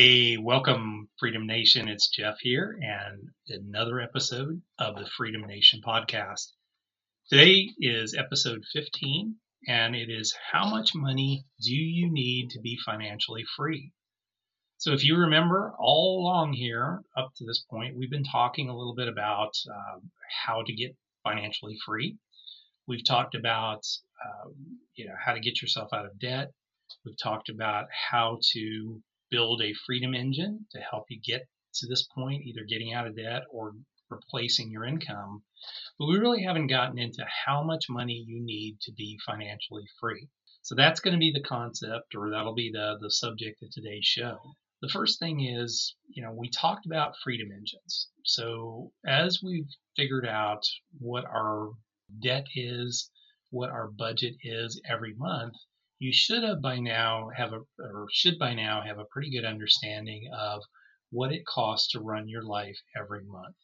Hey, welcome, Freedom Nation. It's Jeff here, and another episode of the Freedom Nation podcast. Today is episode 15, and it is How much money do you need to be financially free? So, if you remember all along here, up to this point, we've been talking a little bit about uh, how to get financially free. We've talked about uh, you know how to get yourself out of debt. We've talked about how to build a freedom engine to help you get to this point, either getting out of debt or replacing your income. But we really haven't gotten into how much money you need to be financially free. So that's going to be the concept, or that'll be the, the subject of today's show. The first thing is, you know, we talked about freedom engines. So as we've figured out what our debt is, what our budget is every month, you should have by now have a or should by now have a pretty good understanding of what it costs to run your life every month.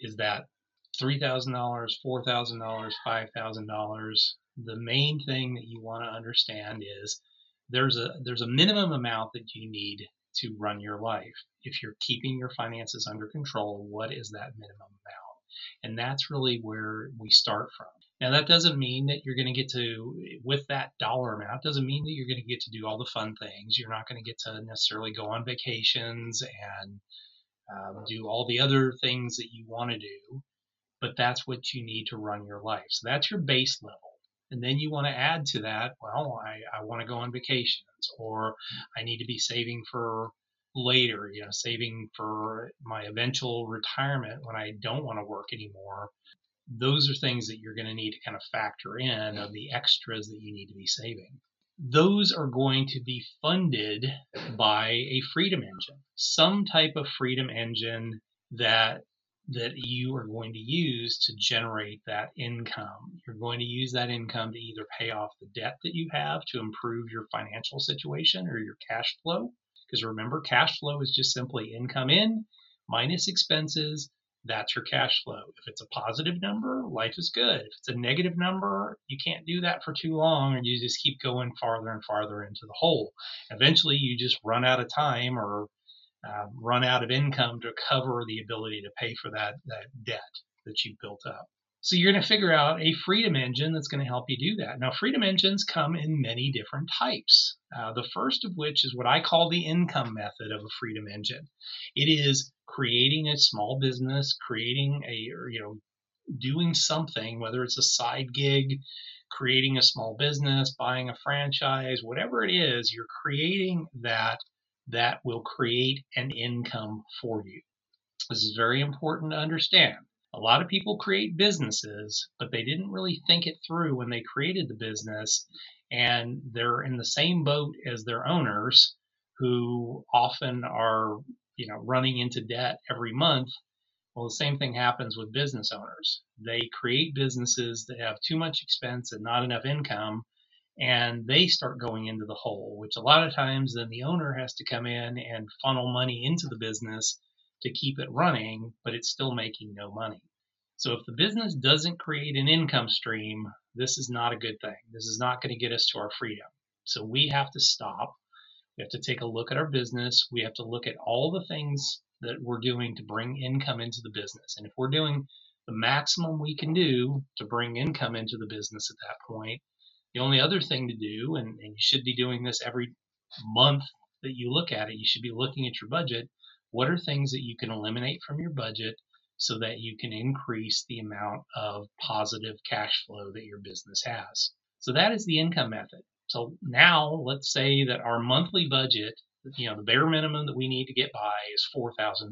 Is that three thousand dollars, four thousand dollars, five thousand dollars? The main thing that you want to understand is there's a there's a minimum amount that you need to run your life. If you're keeping your finances under control, what is that minimum amount? And that's really where we start from. Now, that doesn't mean that you're going to get to, with that dollar amount, doesn't mean that you're going to get to do all the fun things. You're not going to get to necessarily go on vacations and um, do all the other things that you want to do, but that's what you need to run your life. So that's your base level. And then you want to add to that, well, I, I want to go on vacations or I need to be saving for later, you know, saving for my eventual retirement when I don't want to work anymore those are things that you're going to need to kind of factor in of the extras that you need to be saving. Those are going to be funded by a freedom engine, some type of freedom engine that that you are going to use to generate that income. You're going to use that income to either pay off the debt that you have to improve your financial situation or your cash flow. Because remember, cash flow is just simply income in minus expenses that's your cash flow. If it's a positive number, life is good. If it's a negative number, you can't do that for too long or you just keep going farther and farther into the hole. Eventually, you just run out of time or uh, run out of income to cover the ability to pay for that, that debt that you built up. So you're going to figure out a freedom engine that's going to help you do that. Now, freedom engines come in many different types. Uh, the first of which is what I call the income method of a freedom engine. It is creating a small business, creating a, you know, doing something, whether it's a side gig, creating a small business, buying a franchise, whatever it is, you're creating that that will create an income for you. This is very important to understand. A lot of people create businesses, but they didn't really think it through when they created the business, and they're in the same boat as their owners who often are, you know, running into debt every month. Well, the same thing happens with business owners. They create businesses that have too much expense and not enough income, and they start going into the hole, which a lot of times then the owner has to come in and funnel money into the business to keep it running, but it's still making no money. So if the business doesn't create an income stream, this is not a good thing. This is not going to get us to our freedom. So we have to stop. We have to take a look at our business. We have to look at all the things that we're doing to bring income into the business. And if we're doing the maximum we can do to bring income into the business at that point, the only other thing to do, and, and you should be doing this every month that you look at it, you should be looking at your budget what are things that you can eliminate from your budget so that you can increase the amount of positive cash flow that your business has? So that is the income method. So now let's say that our monthly budget, you know, the bare minimum that we need to get by is $4,000.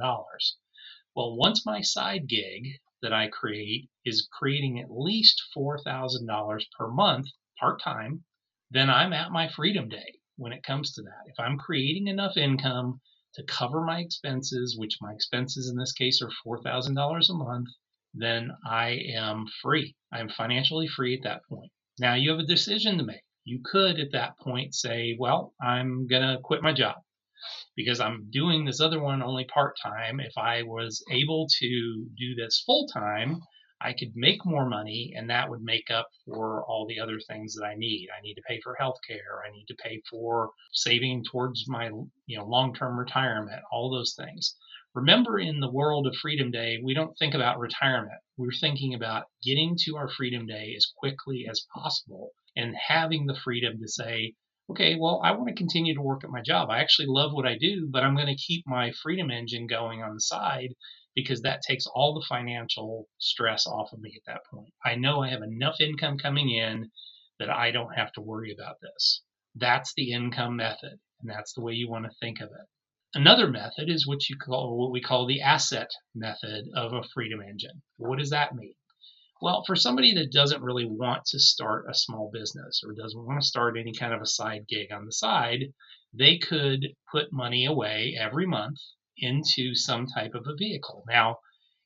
Well, once my side gig that I create is creating at least $4,000 per month part time, then I'm at my freedom day when it comes to that. If I'm creating enough income to cover my expenses, which my expenses in this case are $4,000 a month, then I am free. I'm financially free at that point. Now you have a decision to make. You could at that point say, well, I'm going to quit my job because I'm doing this other one only part time. If I was able to do this full time, I could make more money and that would make up for all the other things that I need. I need to pay for health care. I need to pay for saving towards my, you know, long-term retirement, all those things. Remember in the world of Freedom Day, we don't think about retirement. We're thinking about getting to our Freedom Day as quickly as possible and having the freedom to say, okay, well, I want to continue to work at my job. I actually love what I do, but I'm going to keep my freedom engine going on the side because that takes all the financial stress off of me at that point. I know I have enough income coming in that I don't have to worry about this. That's the income method, and that's the way you want to think of it. Another method is what you call what we call the asset method of a freedom engine. What does that mean? Well, for somebody that doesn't really want to start a small business or doesn't want to start any kind of a side gig on the side, they could put money away every month into some type of a vehicle. Now,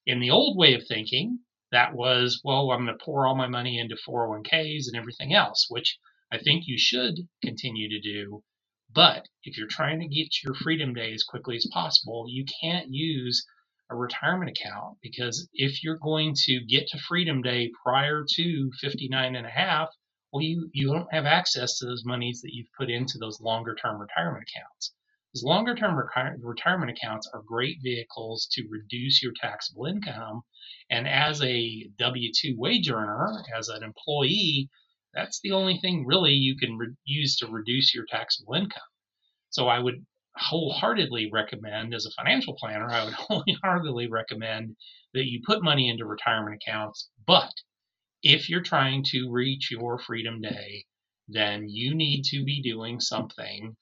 in the old way of thinking, that was, well, I'm going to pour all my money into 401ks and everything else, which I think you should continue to do. But if you're trying to get to your freedom day as quickly as possible, you can't use a retirement account because if you're going to get to freedom day prior to 59 and a half, well, you, you don't have access to those monies that you've put into those longer term retirement accounts. Longer term retirement accounts are great vehicles to reduce your taxable income. And as a W 2 wage earner, as an employee, that's the only thing really you can re- use to reduce your taxable income. So I would wholeheartedly recommend, as a financial planner, I would wholeheartedly recommend that you put money into retirement accounts. But if you're trying to reach your freedom day, then you need to be doing something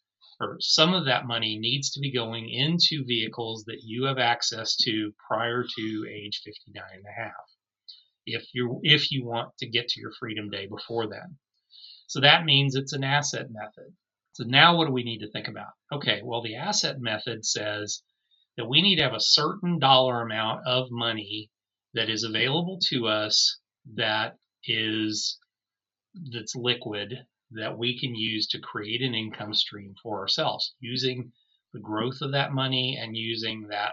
some of that money needs to be going into vehicles that you have access to prior to age 59 and a half if you if you want to get to your freedom day before then. So that means it's an asset method. So now what do we need to think about? Okay well the asset method says that we need to have a certain dollar amount of money that is available to us that is that's liquid that we can use to create an income stream for ourselves using the growth of that money and using that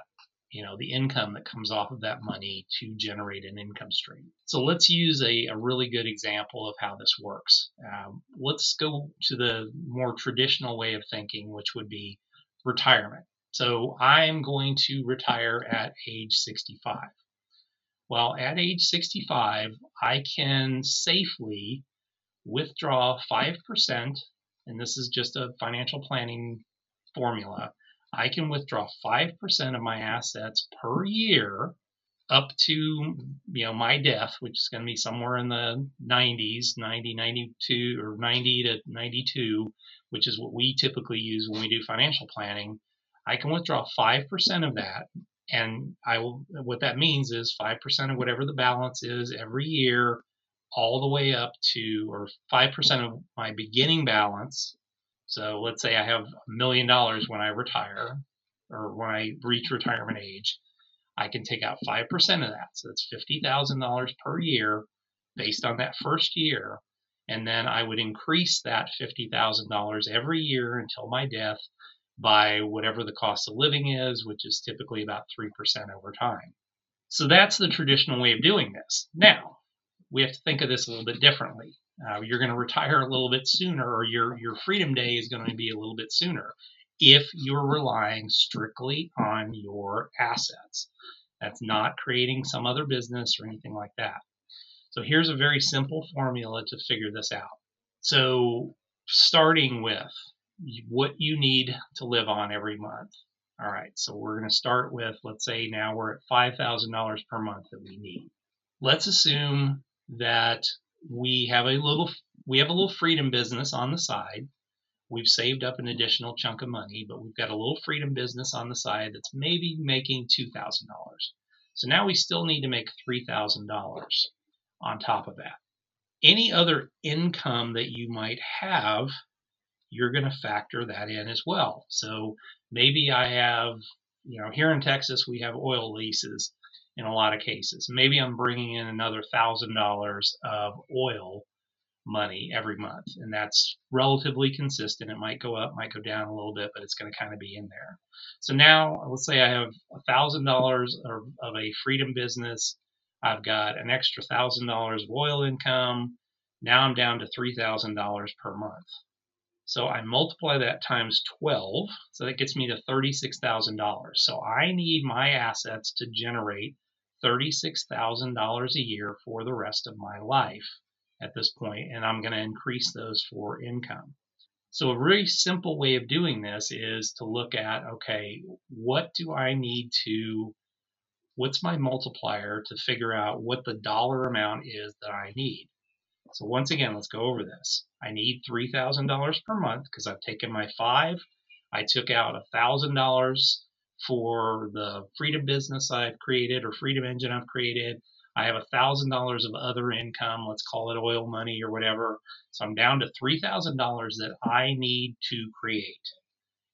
you know the income that comes off of that money to generate an income stream. So let's use a, a really good example of how this works. Um, let's go to the more traditional way of thinking which would be retirement. So i'm going to retire at age 65 well at age 65 i can safely withdraw 5%, and this is just a financial planning formula. I can withdraw 5% of my assets per year up to you know my death which is going to be somewhere in the 90s 90 92 or 90 to 92 which is what we typically use when we do financial planning i can withdraw 5% of that and i will what that means is 5% of whatever the balance is every year all the way up to, or 5% of my beginning balance. So let's say I have a million dollars when I retire or when I reach retirement age. I can take out 5% of that. So that's $50,000 per year based on that first year. And then I would increase that $50,000 every year until my death by whatever the cost of living is, which is typically about 3% over time. So that's the traditional way of doing this. Now, we have to think of this a little bit differently. Uh, you're going to retire a little bit sooner, or your your freedom day is going to be a little bit sooner if you're relying strictly on your assets. That's not creating some other business or anything like that. So here's a very simple formula to figure this out. So starting with what you need to live on every month. All right, so we're going to start with, let's say now we're at $5,000 per month that we need. Let's assume that we have a little we have a little freedom business on the side. We've saved up an additional chunk of money, but we've got a little freedom business on the side that's maybe making two thousand dollars. So now we still need to make $3,000 on top of that. Any other income that you might have, you're going to factor that in as well. So maybe I have, you know, here in Texas, we have oil leases in a lot of cases. Maybe I'm bringing in another $1,000 of oil money every month. And that's relatively consistent. It might go up, might go down a little bit, but it's going to kind of be in there. So now let's say I have a $1,000 of a freedom business. I've got an extra $1,000 of oil income. Now I'm down to $3,000 per month. So I multiply that times 12. So that gets me to $36,000. So I need my assets to generate $36,000 a year for the rest of my life at this point, and I'm going to increase those for income. So a really simple way of doing this is to look at, okay, what do I need to, what's my multiplier to figure out what the dollar amount is that I need. So once again, let's go over this. I need $3,000 per month because I've taken my five, I took out $1,000 for the freedom business I've created or freedom engine I've created. I have $1,000 of other income, let's call it oil money or whatever. So I'm down to $3,000 that I need to create.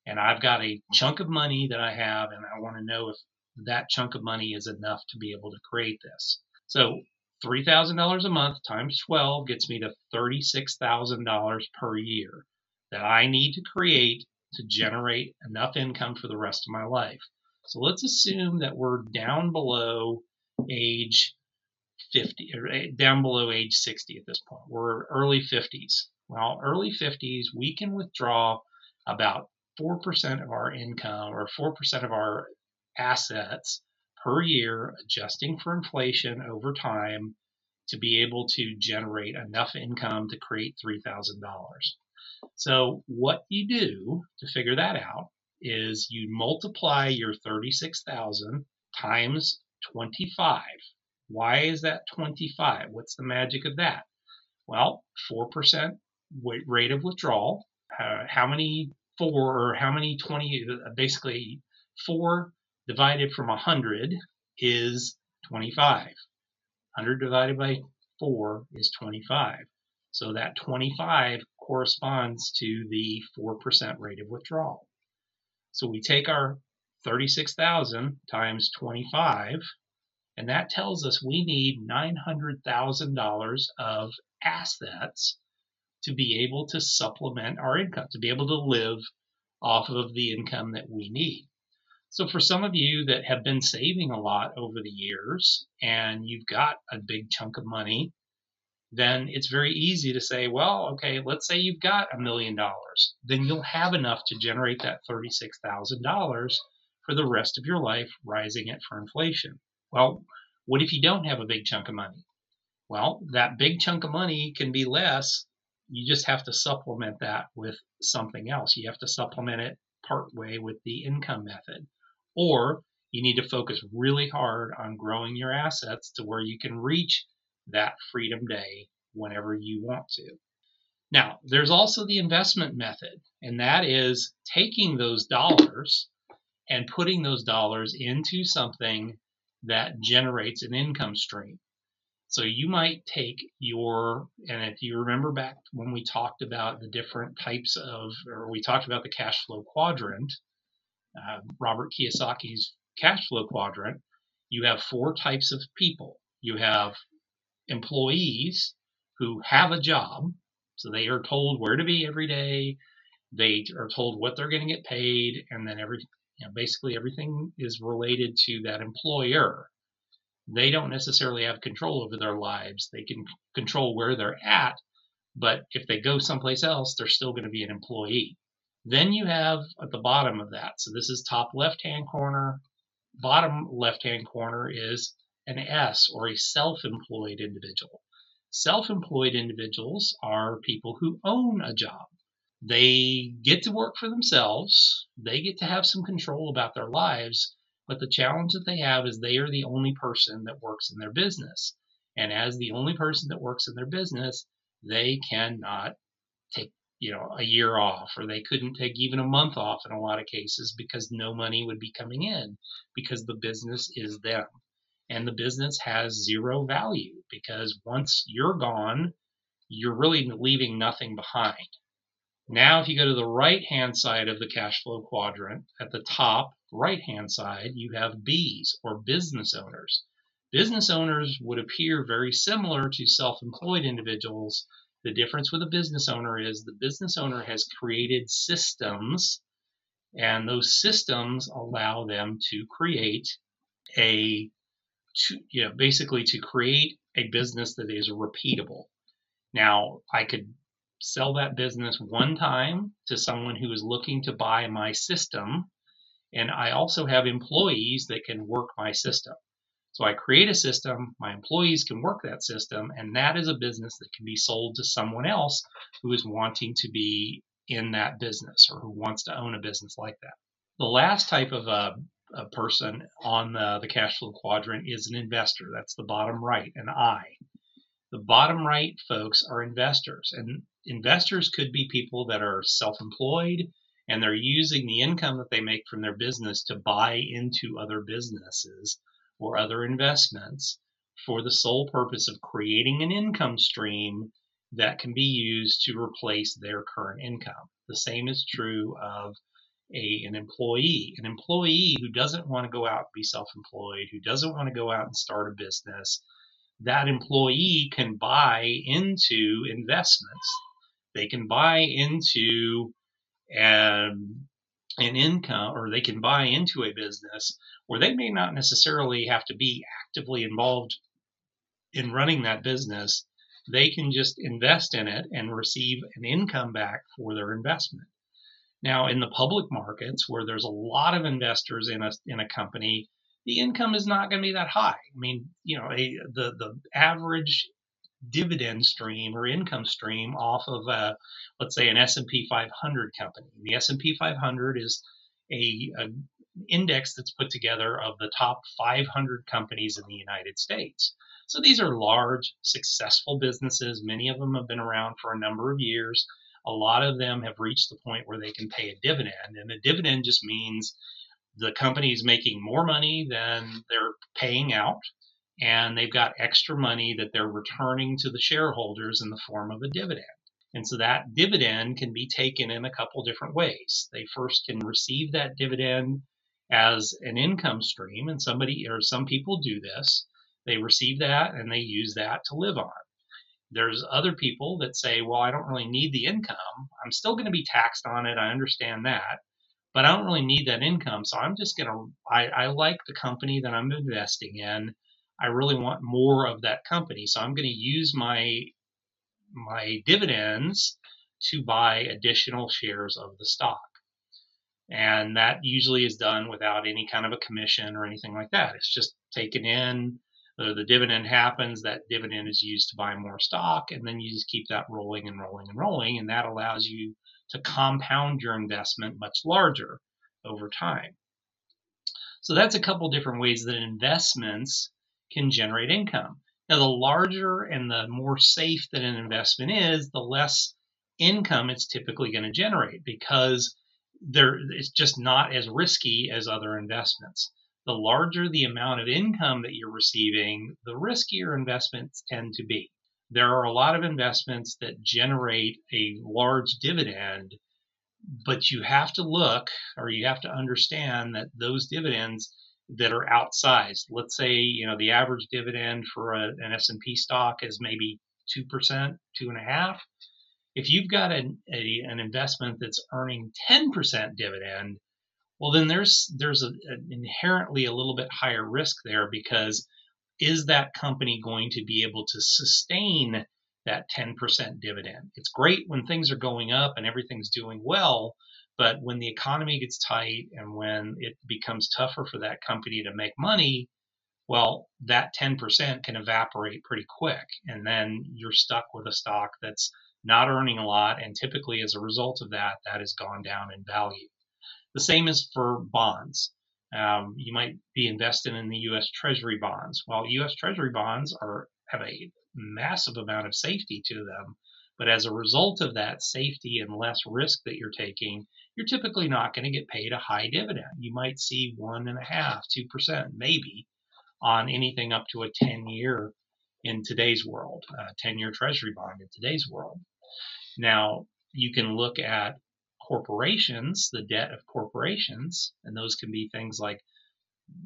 And I've got a chunk of money that I have, and I want to know if that chunk of money is enough to be able to create this. So $3,000 a month times 12 gets me to $36,000 per year that I need to create to generate enough income for the rest of my life. So let's assume that we're down below age 50 or eh, down below age 60 at this point. We're early 50s. Well, early 50s, we can withdraw about 4% of our income or 4% of our assets per year, adjusting for inflation over time to be able to generate enough income to create $3,000. So, what you do to figure that out is you multiply your 36,000 times 25 why is that 25? What's the magic of that? Well, 4% rate of withdrawal. Uh, how many four or how many 20, basically four divided from 100 is 25. 100 divided by 4 is 25. So that 25 corresponds to the 4% rate of withdrawal. So we take our 36,000 times 25 and that tells us we need $900,000 of assets to be able to supplement our income, to be able to live off of the income that we need. So, for some of you that have been saving a lot over the years and you've got a big chunk of money, then it's very easy to say, well, okay, let's say you've got a million dollars. Then you'll have enough to generate that $36,000 for the rest of your life, rising it for inflation. Well, what if you don't have a big chunk of money? Well, that big chunk of money can be less. You just have to supplement that with something else. You have to supplement it part way with the income method. Or you need to focus really hard on growing your assets to where you can reach that freedom day whenever you want to. Now, there's also the investment method, and that is taking those dollars and putting those dollars into something that generates an income stream. So you might take your, and if you remember back when we talked about the different types of, or we talked about the cash flow quadrant, uh, Robert Kiyosaki's cash flow quadrant, you have four types of people. You have employees who have a job, so they are told where to be every day, they are told what they're going to get paid, and then every you know, basically everything is related to that employer. They don't necessarily have control over their lives. They can control where they're at, but if they go someplace else, they're still going to be an employee. Then you have at the bottom of that, so this is top left hand corner, bottom left hand corner is an S or a self employed individual. Self employed individuals are people who own a job they get to work for themselves. They get to have some control about their lives. But the challenge that they have is they are the only person that works in their business. And as the only person that works in their business, they cannot take, you know, a year off or they couldn't take even a month off in a lot of cases because no money would be coming in because the business is them. And the business has zero value because once you're gone, you're really leaving nothing behind. Now, if you go to the right hand side of the cash flow quadrant, at the top right hand side, you have Bs or business owners. Business owners would appear very similar to self employed individuals. The difference with a business owner is the business owner has created systems, and those systems allow them to create a, to, you know, basically to create a business that is repeatable. Now, I could sell that business one time to someone who is looking to buy my system. And I also have employees that can work my system. So I create a system, my employees can work that system, and that is a business that can be sold to someone else who is wanting to be in that business or who wants to own a business like that. The last type of a, a person on the, the cash flow quadrant is an investor. That's the bottom right, an I. The bottom right folks are investors, and investors could be people that are self employed and they're using the income that they make from their business to buy into other businesses or other investments for the sole purpose of creating an income stream that can be used to replace their current income. The same is true of a, an employee. An employee who doesn't want to go out and be self employed, who doesn't want to go out and start a business, that employee can buy into investments. They can buy into an, an income or they can buy into a business where they may not necessarily have to be actively involved in running that business. They can just invest in it and receive an income back for their investment. Now, in the public markets, where there's a lot of investors in a, in a company, the income is not going to be that high. I mean, you know, a, the the average dividend stream or income stream off of a, let's say an S&P 500 company. The S&P 500 is a, a index that's put together of the top 500 companies in the United States. So these are large, successful businesses. Many of them have been around for a number of years. A lot of them have reached the point where they can pay a dividend, and a dividend just means the company is making more money than they're paying out, and they've got extra money that they're returning to the shareholders in the form of a dividend. And so that dividend can be taken in a couple different ways. They first can receive that dividend as an income stream, and somebody or some people do this. They receive that and they use that to live on. There's other people that say, well, I don't really need the income. I'm still going to be taxed on it. I understand that but I don't really need that income. So I'm just going to, I like the company that I'm investing in. I really want more of that company. So I'm going to use my, my dividends to buy additional shares of the stock. And that usually is done without any kind of a commission or anything like that. It's just taken in, the, the dividend happens, that dividend is used to buy more stock, and then you just keep that rolling and rolling and rolling. And that allows you to compound your investment much larger over time. So that's a couple different ways that investments can generate income. Now, the larger and the more safe that an investment is, the less income it's typically going to generate because there it's just not as risky as other investments. The larger the amount of income that you're receiving, the riskier investments tend to be there are a lot of investments that generate a large dividend, but you have to look or you have to understand that those dividends that are outsized, let's say, you know, the average dividend for a, an S&P stock is maybe 2%, 2.5. If you've got an, a, an investment that's earning 10% dividend, well, then there's there's a, an inherently a little bit higher risk there because is that company going to be able to sustain that 10% dividend? It's great when things are going up and everything's doing well, but when the economy gets tight and when it becomes tougher for that company to make money, well, that 10% can evaporate pretty quick. And then you're stuck with a stock that's not earning a lot. And typically, as a result of that, that has gone down in value. The same is for bonds. Um, you might be invested in the U.S. Treasury bonds. Well, U.S. Treasury bonds are have a massive amount of safety to them, but as a result of that safety and less risk that you're taking, you're typically not going to get paid a high dividend. You might see one and a half, two percent, maybe on anything up to a 10 year in today's world, a 10 year treasury bond in today's world. Now, you can look at corporations, the debt of corporations, and those can be things like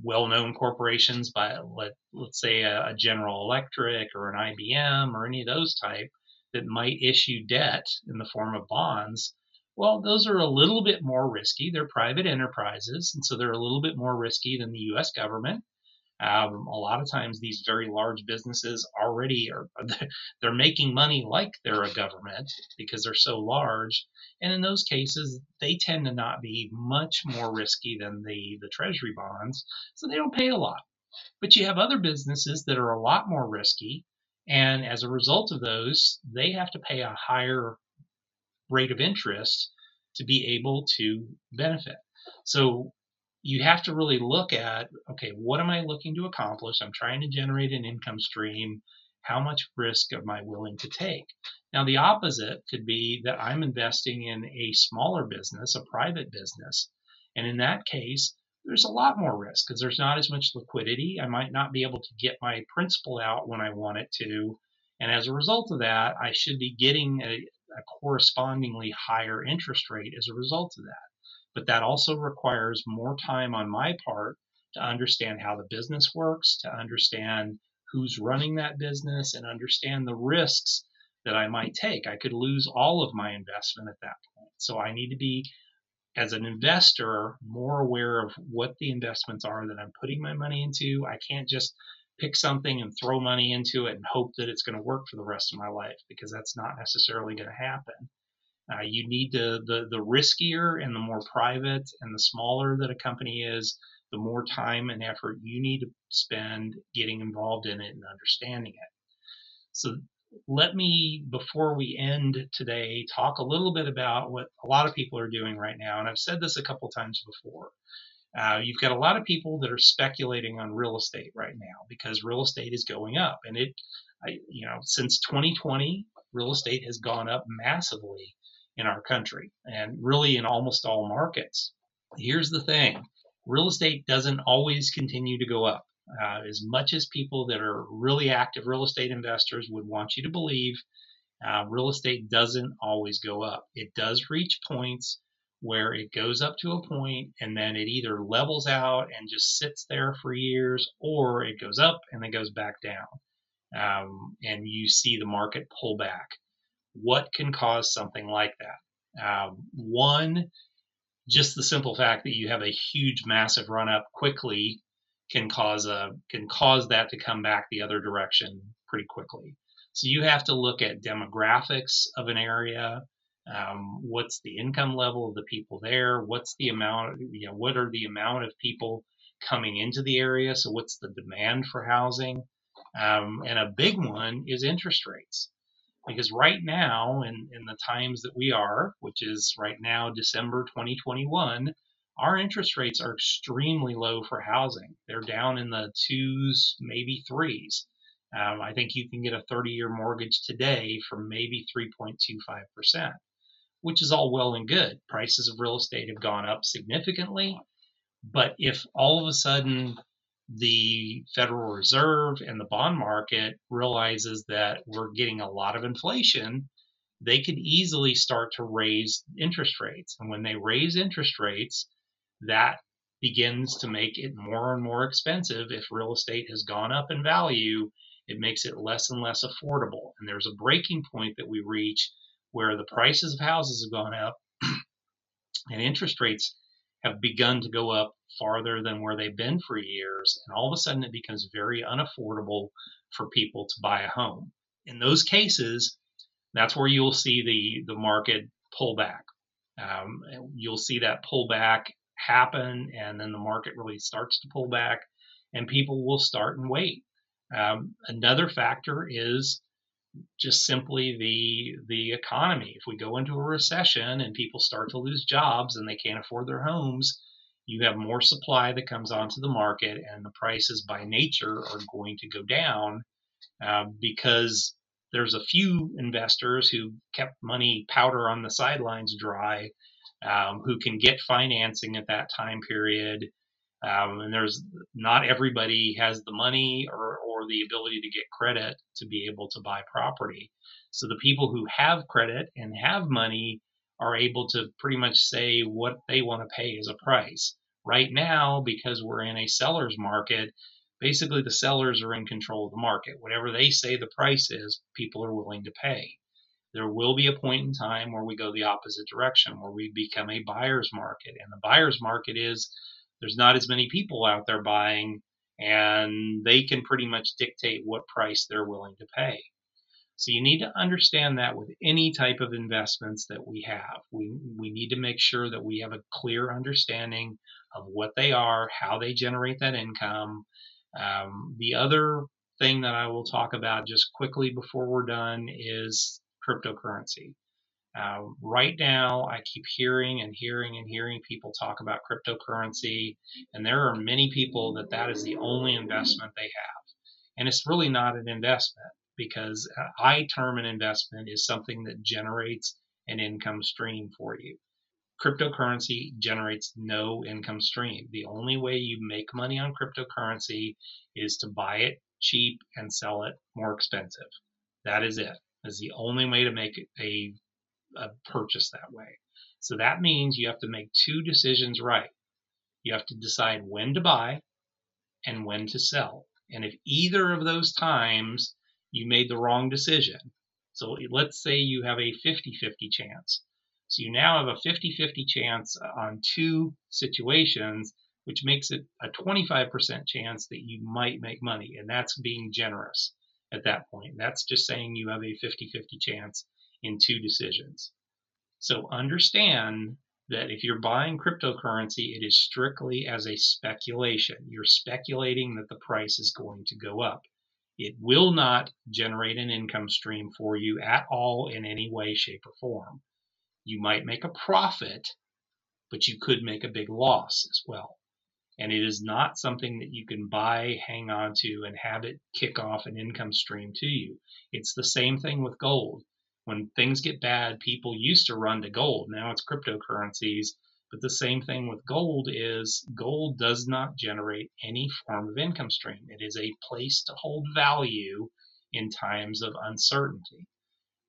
well-known corporations by let, let's say a, a, General Electric or an IBM or any of those type that might issue debt in the form of bonds. Well, those are a little bit more risky. They're private enterprises, and so they're a little bit more risky than the U.S. government. Um, a lot of times, these very large businesses already are they're making money like they're a government because they're so large, and in those cases, they tend to not be much more risky than the the treasury bonds, so they don't pay a lot. But you have other businesses that are a lot more risky, and as a result of those, they have to pay a higher rate of interest to be able to benefit. So you have to really look at okay, what am I looking to accomplish? I'm trying to generate an income stream. How much risk am I willing to take? Now, the opposite could be that I'm investing in a smaller business, a private business. And in that case, there's a lot more risk because there's not as much liquidity. I might not be able to get my principal out when I want it to. And as a result of that, I should be getting a, a correspondingly higher interest rate as a result of that. But that also requires more time on my part to understand how the business works, to understand who's running that business, and understand the risks that I might take. I could lose all of my investment at that point. So I need to be, as an investor, more aware of what the investments are that I'm putting my money into. I can't just pick something and throw money into it and hope that it's going to work for the rest of my life because that's not necessarily going to happen. Uh, you need to, the, the riskier and the more private and the smaller that a company is, the more time and effort you need to spend getting involved in it and understanding it. So let me, before we end today, talk a little bit about what a lot of people are doing right now. And I've said this a couple times before. Uh, you've got a lot of people that are speculating on real estate right now because real estate is going up, and it, I, you know, since 2020, real estate has gone up massively in our country and really in almost all markets. Here's the thing real estate doesn't always continue to go up. Uh, as much as people that are really active real estate investors would want you to believe, uh, real estate doesn't always go up. It does reach points where it goes up to a point and then it either levels out and just sits there for years or it goes up and then goes back down. Um, and you see the market pull back what can cause something like that? Um, one, just the simple fact that you have a huge, massive run up quickly can cause a can cause that to come back the other direction pretty quickly. So you have to look at demographics of an area. Um, what's the income level of the people there? What's the amount? You know, what are the amount of people coming into the area? So what's the demand for housing? Um, and a big one is interest rates. Because right now, in, in the times that we are, which is right now December 2021, our interest rates are extremely low for housing. They're down in the twos, maybe threes. Um, I think you can get a 30 year mortgage today for maybe 3.25%, which is all well and good. Prices of real estate have gone up significantly. But if all of a sudden the Federal Reserve and the bond market realizes that we're getting a lot of inflation, they could easily start to raise interest rates. And when they raise interest rates, that begins to make it more and more expensive. If real estate has gone up in value, it makes it less and less affordable. And there's a breaking point that we reach where the prices of houses have gone up and interest rates have begun to go up farther than where they've been for years. And all of a sudden, it becomes very unaffordable for people to buy a home. In those cases, that's where you'll see the, the market pull back. Um, you'll see that pullback happen, and then the market really starts to pull back, and people will start and wait. Um, another factor is just simply the the economy. If we go into a recession and people start to lose jobs and they can't afford their homes, you have more supply that comes onto the market, and the prices by nature are going to go down uh, because there's a few investors who kept money powder on the sidelines dry, um, who can get financing at that time period Um, and there's not everybody has the money or, or the ability to get credit to be able to buy property. So the people who have credit and have money are able to pretty much say what they want to pay as a price. Right now, because we're in a seller's market, basically the sellers are in control of the market. Whatever they say the price is, people are willing to pay. There will be a point in time where we go the opposite direction, where we become a buyer's market. And the buyer's market is there's not as many people out there buying, and they can pretty much dictate what price they're willing to pay. So you need to understand that with any type of investments that we have. We, we need to make sure that we have a clear understanding of what they are, how they generate that income. Um, the other thing that I will talk about just quickly before we're done is cryptocurrency. Uh, right now, I keep hearing and hearing and hearing people talk about cryptocurrency, and there are many people that that is the only investment they have. And it's really not an investment because I term an investment is something that generates an income stream for you. Cryptocurrency generates no income stream. The only way you make money on cryptocurrency is to buy it cheap and sell it more expensive. That is it. Is the only way to make a, a purchase that way. So that means you have to make two decisions right. You have to decide when to buy and when to sell. And if either of those times you made the wrong decision. So let's say you have a 50 50 chance. So you now have a 50 50 chance on two situations, which makes it a 25% chance that you might make money. And that's being generous at that point. That's just saying you have a 50 50 chance in two decisions. So understand that if you're buying cryptocurrency, it is strictly as a speculation. You're speculating that the price is going to go up. It will not generate an income stream for you at all in any way, shape, or form. You might make a profit, but you could make a big loss as well. And it is not something that you can buy, hang on to, and have it kick off an income stream to you. It's the same thing with gold. When things get bad, people used to run to gold. Now it's cryptocurrencies but the same thing with gold is gold does not generate any form of income stream. It is a place to hold value in times of uncertainty.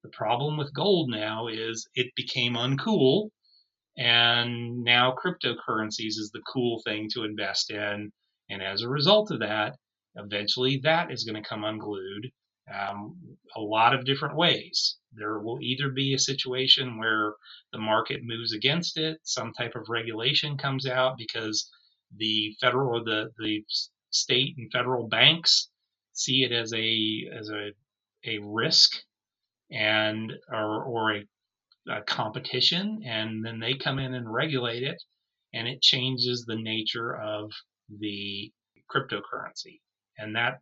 The problem with gold now is it became uncool and now cryptocurrencies is the cool thing to invest in. And as a result of that, eventually that is going to come unglued um, a lot of different ways. There will either be a situation where the market moves against it, some type of regulation comes out because the federal or the, the state and federal banks see it as a as a a risk and or, or a, a competition and then they come in and regulate it and it changes the nature of the cryptocurrency and that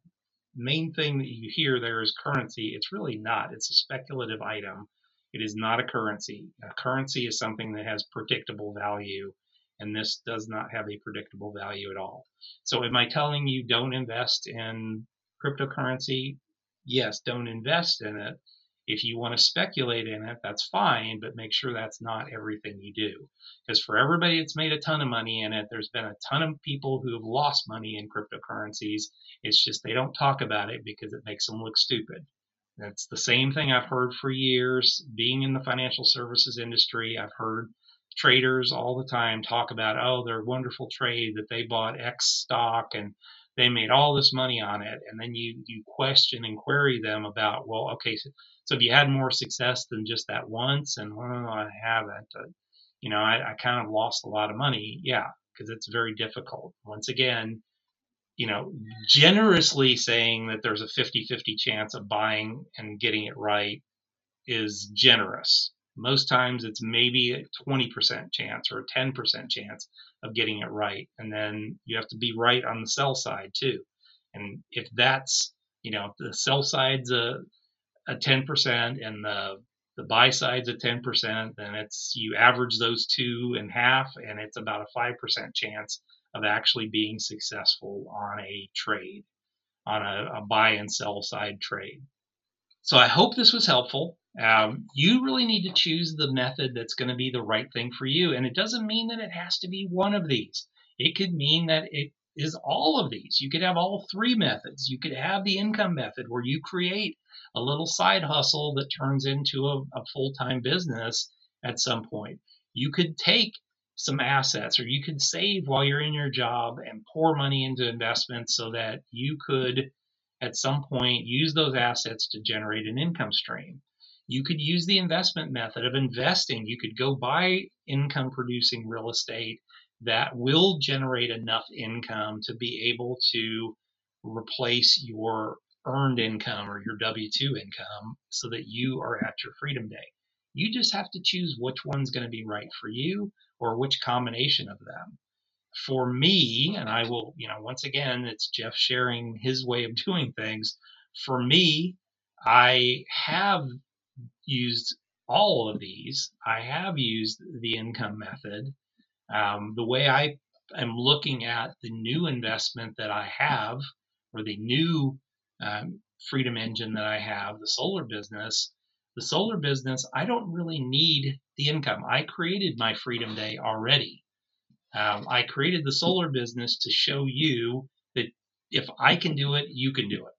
main thing that you hear there is currency. It's really not. It's a speculative item. It is not a currency. A currency is something that has predictable value, and this does not have a predictable value at all. So, am I telling you don't invest in cryptocurrency? Yes, don't invest in it. If you want to speculate in it, that's fine, but make sure that's not everything you do. Because for everybody that's made a ton of money in it, there's been a ton of people who have lost money in cryptocurrencies. It's just they don't talk about it because it makes them look stupid. That's the same thing I've heard for years. Being in the financial services industry, I've heard traders all the time talk about, oh, their wonderful trade that they bought X stock and they made all this money on it. And then you, you question and query them about, well, okay, so so if you had more success than just that once, and I haven't, uh, you know, I, I kind of lost a lot of money. Yeah, because it's very difficult. Once again, you know, generously saying that there's a 50 50 chance of buying and getting it right is generous. Most times it's maybe a 20% chance or a 10% chance of getting it right. And then you have to be right on the sell side too. And if that's, you know, the sell side's a a 10% and the the buy side's a 10%, then it's you average those two in half, and it's about a 5% chance of actually being successful on a trade, on a, a buy and sell side trade. So I hope this was helpful. Um, you really need to choose the method that's going to be the right thing for you, and it doesn't mean that it has to be one of these. It could mean that it is all of these. You could have all three methods. You could have the income method where you create a little side hustle that turns into a, a full time business at some point. You could take some assets or you could save while you're in your job and pour money into investments so that you could at some point use those assets to generate an income stream. You could use the investment method of investing. You could go buy income producing real estate that will generate enough income to be able to replace your earned income or your W 2 income so that you are at your freedom day. You just have to choose which one's going to be right for you or which combination of them. For me, and I will, you know, once again, it's Jeff sharing his way of doing things. For me, I have used all of these. I have used the income method. Um, the way I am looking at the new investment that I have, or the new um, freedom engine that I have, the solar business, the solar business, I don't really need the income. I created my freedom day already. Um, I created the solar business to show you that if I can do it, you can do it.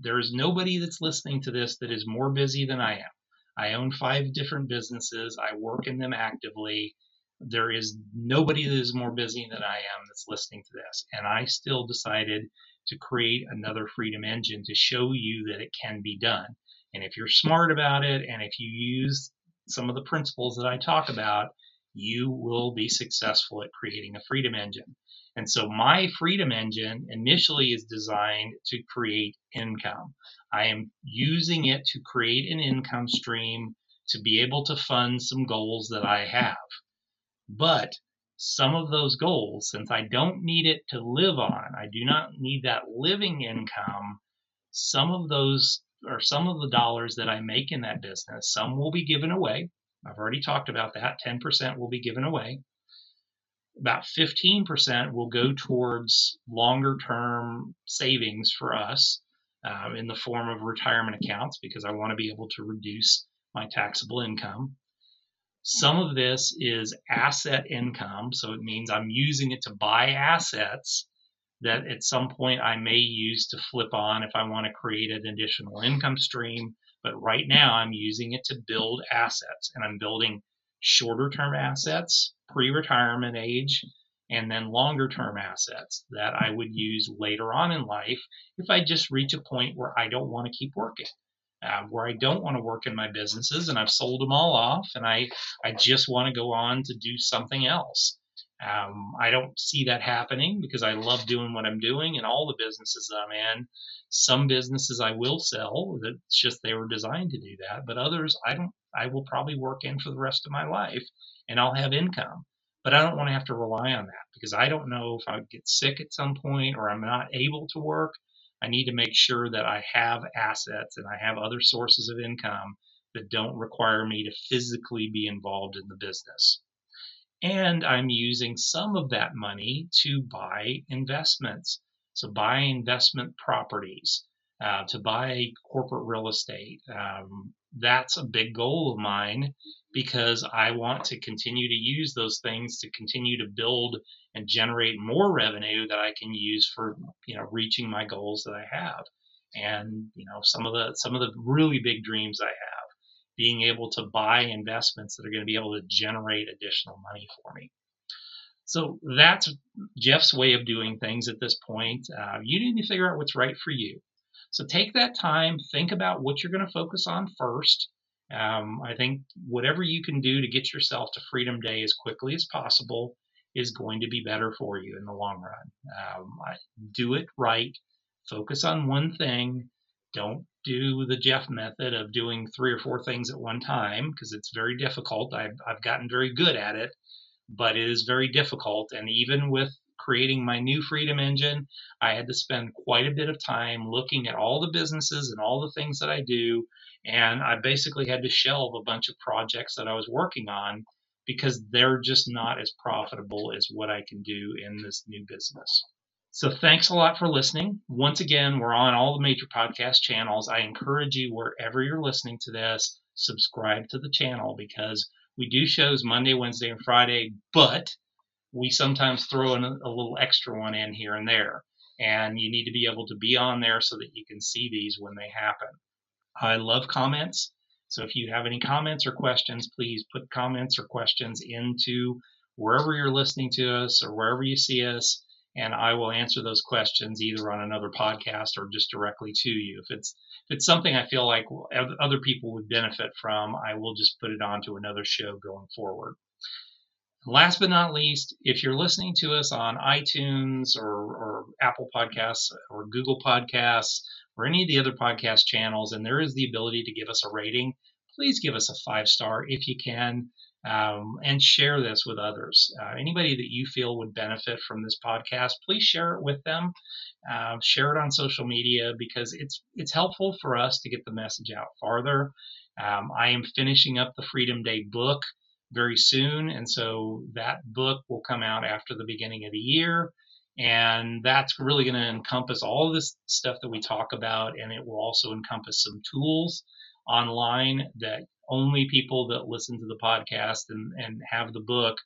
There is nobody that's listening to this that is more busy than I am. I own five different businesses. I work in them actively. There is nobody that is more busy than I am that's listening to this. And I still decided to create another freedom engine to show you that it can be done. And if you're smart about it and if you use some of the principles that I talk about, you will be successful at creating a freedom engine. And so my freedom engine initially is designed to create income. I am using it to create an income stream to be able to fund some goals that I have. But some of those goals, since I don't need it to live on, I do not need that living income, some of those or some of the dollars that I make in that business, some will be given away. I've already talked about that. 10% will be given away. About 15% will go towards longer term savings for us um, in the form of retirement accounts because I want to be able to reduce my taxable income. Some of this is asset income, so it means I'm using it to buy assets that at some point I may use to flip on if I want to create an additional income stream. But right now I'm using it to build assets and I'm building shorter term assets, pre retirement age, and then longer term assets that I would use later on in life if I just reach a point where I don't want to keep working. Uh, where I don't want to work in my businesses and I've sold them all off and I, I just want to go on to do something else. Um, I don't see that happening because I love doing what I'm doing and all the businesses that I'm in. Some businesses I will sell. It's just they were designed to do that. But others I don't. I will probably work in for the rest of my life, and I'll have income. But I don't want to have to rely on that because I don't know if I get sick at some point or I'm not able to work. I need to make sure that I have assets and I have other sources of income that don't require me to physically be involved in the business and I'm using some of that money to buy investments. So buy investment properties, uh, to buy corporate real estate. Um, that's a big goal of mine because I want to continue to use those things to continue to build and generate more revenue that I can use for you know reaching my goals that I have. And you know some of the some of the really big dreams I have being able to buy investments that are going to be able to generate additional money for me. So that's Jeff's way of doing things at this point. Uh, you need to figure out what's right for you. So take that time, think about what you're going to focus on first. Um, I think whatever you can do to get yourself to Freedom Day as quickly as possible is going to be better for you in the long run. Um, do it right, focus on one thing, don't do the Jeff method of doing three or four things at one time because it's very difficult. I've, I've gotten very good at it, but it is very difficult. And even with creating my new Freedom Engine, I had to spend quite a bit of time looking at all the businesses and all the things that I do. And I basically had to shelve a bunch of projects that I was working on because they're just not as profitable as what I can do in this new business. So thanks a lot for listening. Once again, we're on all the major podcast channels. I encourage you, wherever you're listening to this, subscribe to the channel because we do shows Monday, Wednesday, and Friday, but we sometimes throw in a, a little extra one in here and there. And you need to be able to be on there so that you can see these when they happen. I love comments. So if you have any comments or questions, please put comments or questions into wherever you're listening to us or wherever you see us, and I will answer those questions either on another podcast or just directly to you. If it's if it's something I feel like other people would benefit from, I will just put it onto another show going forward. Last but not least, if you're listening to us on iTunes or, or Apple Podcasts or Google Podcasts or any of the other podcast channels, and there is the ability to give us a rating, please give us a five star if you can um, and share this with others. Uh, anybody that you feel would benefit from this podcast, please share it with them. Uh, share it on social media because it's it's helpful for us to get the message out farther. Um, I am finishing up the Freedom Day book very soon, and so that book will come out after the beginning of the year. And that's really going to encompass all this stuff that we talk about, and it will also encompass some tools online that only people that listen to the podcast and, and have the book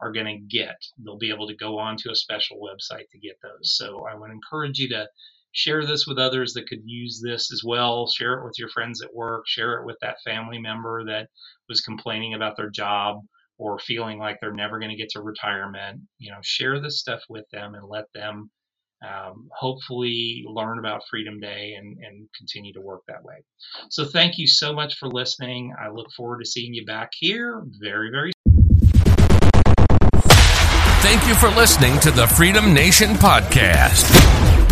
are going to get. They'll be able to go onto a special website to get those. So I would encourage you to share this with others that could use this as well. Share it with your friends at work. Share it with that family member that was complaining about their job or feeling like they're never going to get to retirement. You know, share this stuff with them and let them um, hopefully learn about Freedom Day and, and continue to work that way. So thank you so much for listening. I look forward to seeing you back here very, very Thank you for listening to the Freedom Nation podcast.